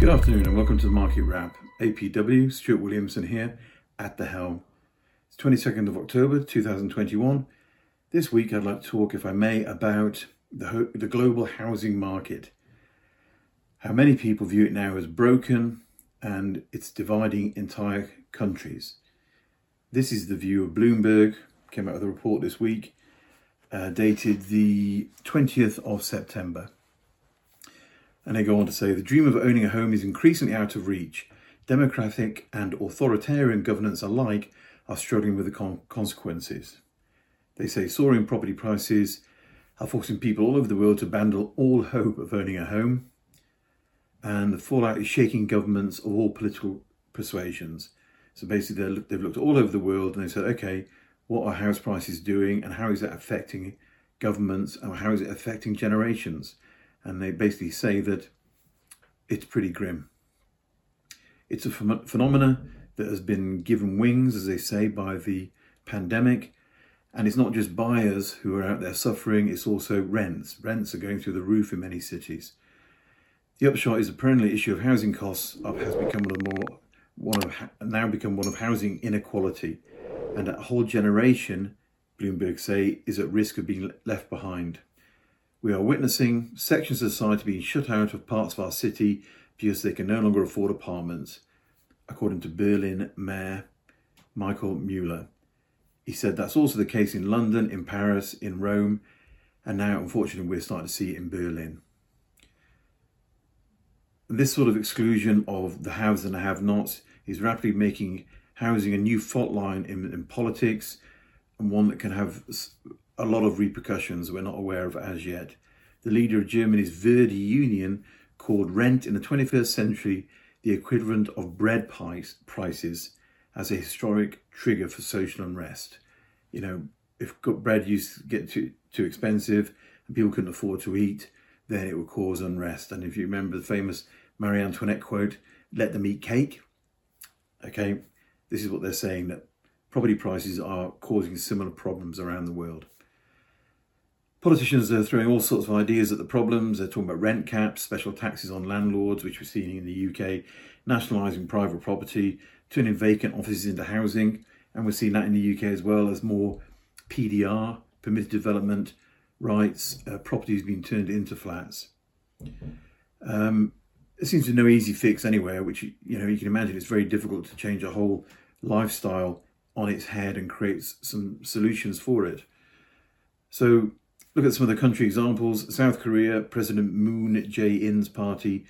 Good afternoon and welcome to the Market Wrap. APW, Stuart Williamson here at the helm. It's 22nd of October 2021. This week I'd like to talk, if I may, about the, ho- the global housing market. How many people view it now as broken and it's dividing entire countries. This is the view of Bloomberg, came out with a report this week, uh, dated the 20th of September. And they go on to say the dream of owning a home is increasingly out of reach. Democratic and authoritarian governments alike are struggling with the con- consequences. They say soaring property prices are forcing people all over the world to abandon all hope of owning a home. And the fallout is shaking governments of all political persuasions. So basically, they've looked all over the world and they said, okay, what are house prices doing and how is that affecting governments and how is it affecting generations? And they basically say that it's pretty grim. It's a ph- phenomena that has been given wings, as they say, by the pandemic. And it's not just buyers who are out there suffering, it's also rents. Rents are going through the roof in many cities. The upshot is the perennial issue of housing costs has become one of more one of now become one of housing inequality, and a whole generation, Bloomberg say, is at risk of being left behind. We are witnessing sections of society being shut out of parts of our city because they can no longer afford apartments, according to Berlin Mayor Michael Mueller. He said that's also the case in London, in Paris, in Rome, and now, unfortunately, we're starting to see it in Berlin. This sort of exclusion of the haves and the have nots is rapidly making housing a new fault line in, in politics and one that can have a lot of repercussions we're not aware of as yet. The leader of Germany's Verdi Union called rent in the 21st century the equivalent of bread price, prices as a historic trigger for social unrest. You know, if bread used to get too, too expensive and people couldn't afford to eat, then it would cause unrest. And if you remember the famous Marie Antoinette quote, let them eat cake. Okay, this is what they're saying that property prices are causing similar problems around the world. Politicians are throwing all sorts of ideas at the problems. They're talking about rent caps, special taxes on landlords, which we're seeing in the UK, nationalising private property, turning vacant offices into housing. And we're seeing that in the UK as well as more PDR, permitted development rights, uh, properties being turned into flats. Um, it seems to no easy fix anywhere, which you know you can imagine it's very difficult to change a whole lifestyle on its head and create some solutions for it. So Look at some of the country examples. South Korea, President Moon Jae-in's party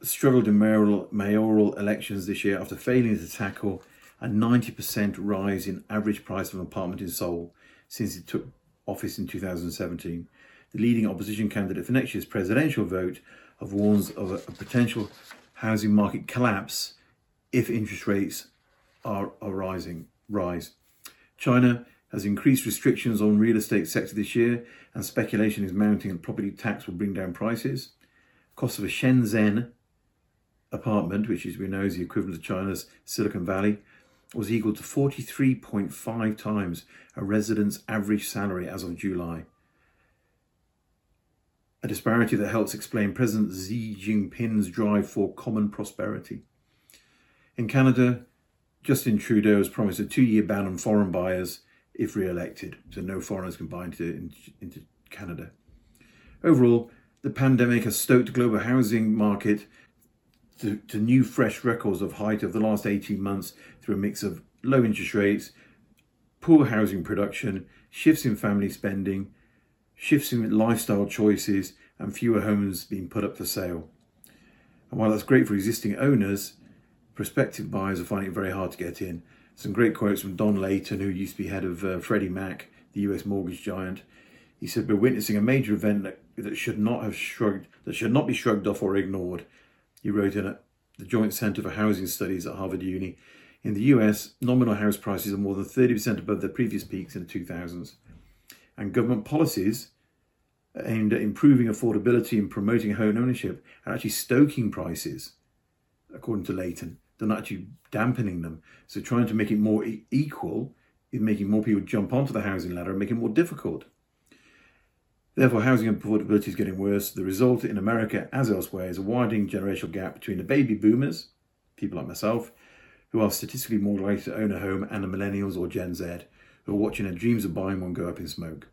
struggled in mayoral, mayoral elections this year after failing to tackle a 90% rise in average price of an apartment in Seoul since it took office in 2017. The leading opposition candidate for next year's presidential vote have warns of a, a potential housing market collapse if interest rates are, are rising rise. China has increased restrictions on real estate sector this year, and speculation is mounting that property tax will bring down prices. Cost of a Shenzhen apartment, which as we know is the equivalent of China's Silicon Valley, was equal to 43.5 times a resident's average salary as of July. A disparity that helps explain President Xi Jinping's drive for common prosperity. In Canada, Justin Trudeau has promised a two year ban on foreign buyers if re-elected, so no foreigners can buy into, into Canada. Overall, the pandemic has stoked global housing market to, to new fresh records of height of the last 18 months through a mix of low interest rates, poor housing production, shifts in family spending, shifts in lifestyle choices, and fewer homes being put up for sale. And while that's great for existing owners, prospective buyers are finding it very hard to get in. Some great quotes from Don Layton, who used to be head of uh, Freddie Mac, the US mortgage giant. He said, "We're witnessing a major event that, that should not have shrugged, that should not be shrugged off or ignored." He wrote in it, the Joint Center for Housing Studies at Harvard Uni. In the US, nominal house prices are more than 30% above their previous peaks in the 2000s. And government policies aimed at improving affordability and promoting home ownership are actually stoking prices, according to Layton. They're actually dampening them. So trying to make it more equal is making more people jump onto the housing ladder and making it more difficult. Therefore, housing affordability is getting worse. The result in America, as elsewhere, is a widening generational gap between the baby boomers, people like myself, who are statistically more likely to own a home, and the millennials or Gen Z, who are watching their dreams of buying one go up in smoke.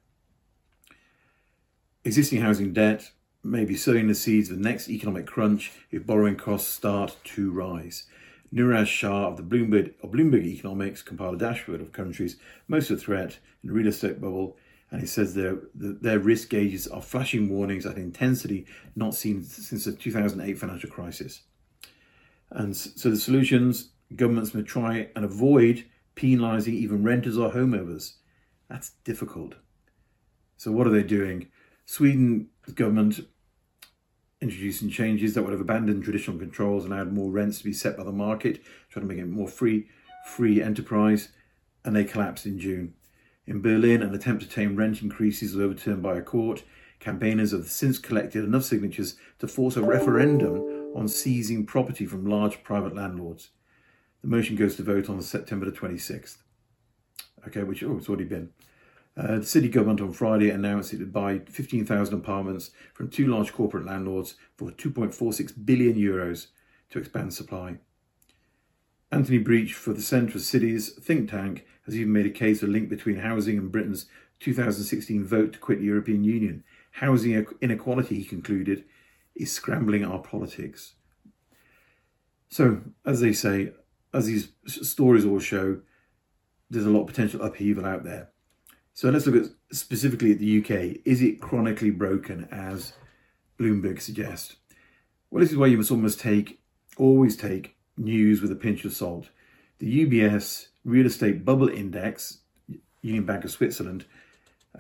Existing housing debt may be sowing the seeds of the next economic crunch if borrowing costs start to rise. Niraj Shah of the Bloomberg, Bloomberg Economics compiled a dashboard of countries most at threat in the real estate bubble, and he says their their risk gauges are flashing warnings at intensity not seen since the 2008 financial crisis. And so the solutions governments may try and avoid penalising even renters or homeowners. That's difficult. So what are they doing? Sweden government introducing changes that would have abandoned traditional controls and allowed more rents to be set by the market, trying to make it more free, free enterprise, and they collapsed in June. In Berlin, an attempt to tame rent increases was overturned by a court. Campaigners have since collected enough signatures to force a referendum on seizing property from large private landlords. The motion goes to vote on September the 26th. Okay, which, oh, it's already been. Uh, the city government on Friday announced it would buy 15,000 apartments from two large corporate landlords for 2.46 billion euros to expand supply. Anthony Breach for the Centre of Cities think tank has even made a case of a link between housing and Britain's 2016 vote to quit the European Union. Housing inequality, he concluded, is scrambling our politics. So, as they say, as these stories all show, there's a lot of potential upheaval out there. So let's look at specifically at the UK. Is it chronically broken, as Bloomberg suggests? Well, this is why you must almost take, always take news with a pinch of salt. The UBS Real Estate Bubble Index, Union Bank of Switzerland,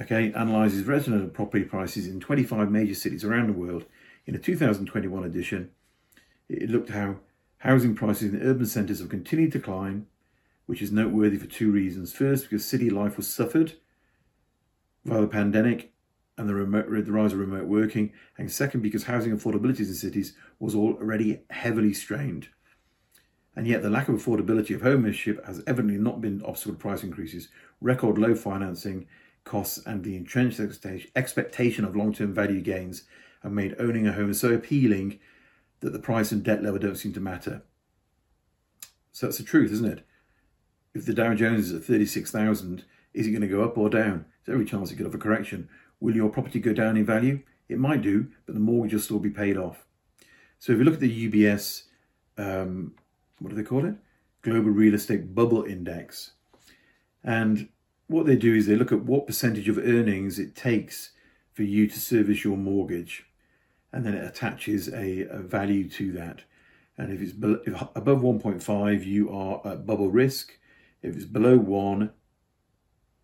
okay, analyzes residential property prices in 25 major cities around the world. In a 2021 edition, it looked how housing prices in urban centres have continued to climb, which is noteworthy for two reasons. First, because city life was suffered via the pandemic and the, remote, the rise of remote working, and second, because housing affordability in cities was already heavily strained. And yet, the lack of affordability of homeownership has evidently not been obstacle to price increases. Record low financing costs and the entrenched expectation of long term value gains have made owning a home so appealing that the price and debt level don't seem to matter. So that's the truth, isn't it? If the Dow Jones is at 36,000, is it going to go up or down? There's every chance it could have a correction. Will your property go down in value? It might do, but the mortgage will still be paid off. So if you look at the UBS, um, what do they call it? Global Real Estate Bubble Index. And what they do is they look at what percentage of earnings it takes for you to service your mortgage. And then it attaches a, a value to that. And if it's be- if above 1.5, you are at bubble risk. If it's below 1,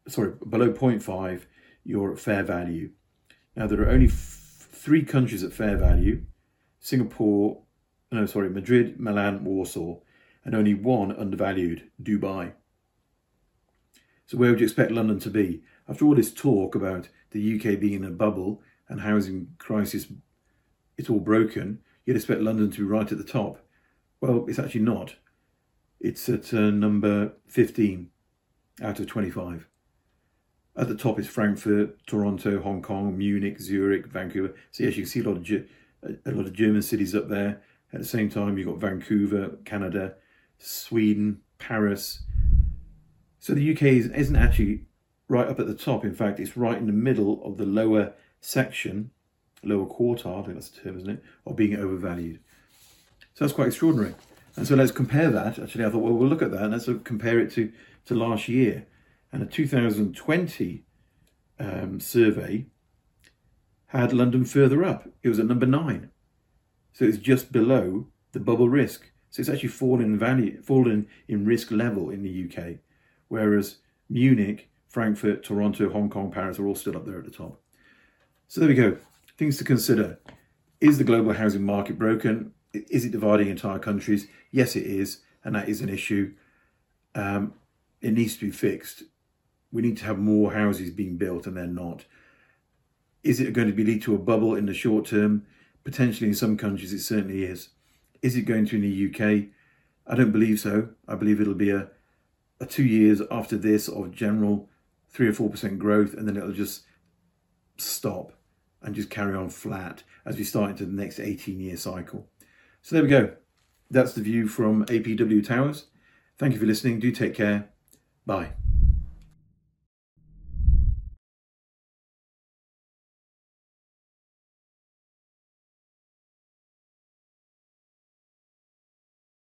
sorry, below 0.5, you're at fair value. Now, there are only f- three countries at fair value Singapore, no, sorry, Madrid, Milan, Warsaw, and only one undervalued, Dubai. So, where would you expect London to be? After all this talk about the UK being in a bubble and housing crisis, it's all broken, you'd expect London to be right at the top. Well, it's actually not. It's at uh, number 15 out of 25. At the top is Frankfurt, Toronto, Hong Kong, Munich, Zurich, Vancouver. So yes, you can see a lot of a lot of German cities up there. At the same time, you've got Vancouver, Canada, Sweden, Paris. So the UK isn't actually right up at the top. In fact, it's right in the middle of the lower section, lower quartile, I think that's the term, isn't it, of being overvalued. So that's quite extraordinary. And so let's compare that. Actually, I thought, well, we'll look at that and let's compare it to, to last year. And a 2020 um, survey had London further up. It was at number nine. So it's just below the bubble risk. So it's actually fallen in value, fallen in risk level in the UK, whereas Munich, Frankfurt, Toronto, Hong Kong, Paris are all still up there at the top. So there we go. Things to consider. Is the global housing market broken? Is it dividing entire countries? Yes, it is, and that is an issue. Um, it needs to be fixed we need to have more houses being built and they're not. Is it going to be lead to a bubble in the short term? Potentially in some countries it certainly is. Is it going to in the UK? I don't believe so. I believe it'll be a, a two years after this of general three or four percent growth and then it'll just stop. and just carry on flat as we start into the next 18 year cycle. So there we go. That's the view from APW Towers. Thank you for listening. Do take care. Bye.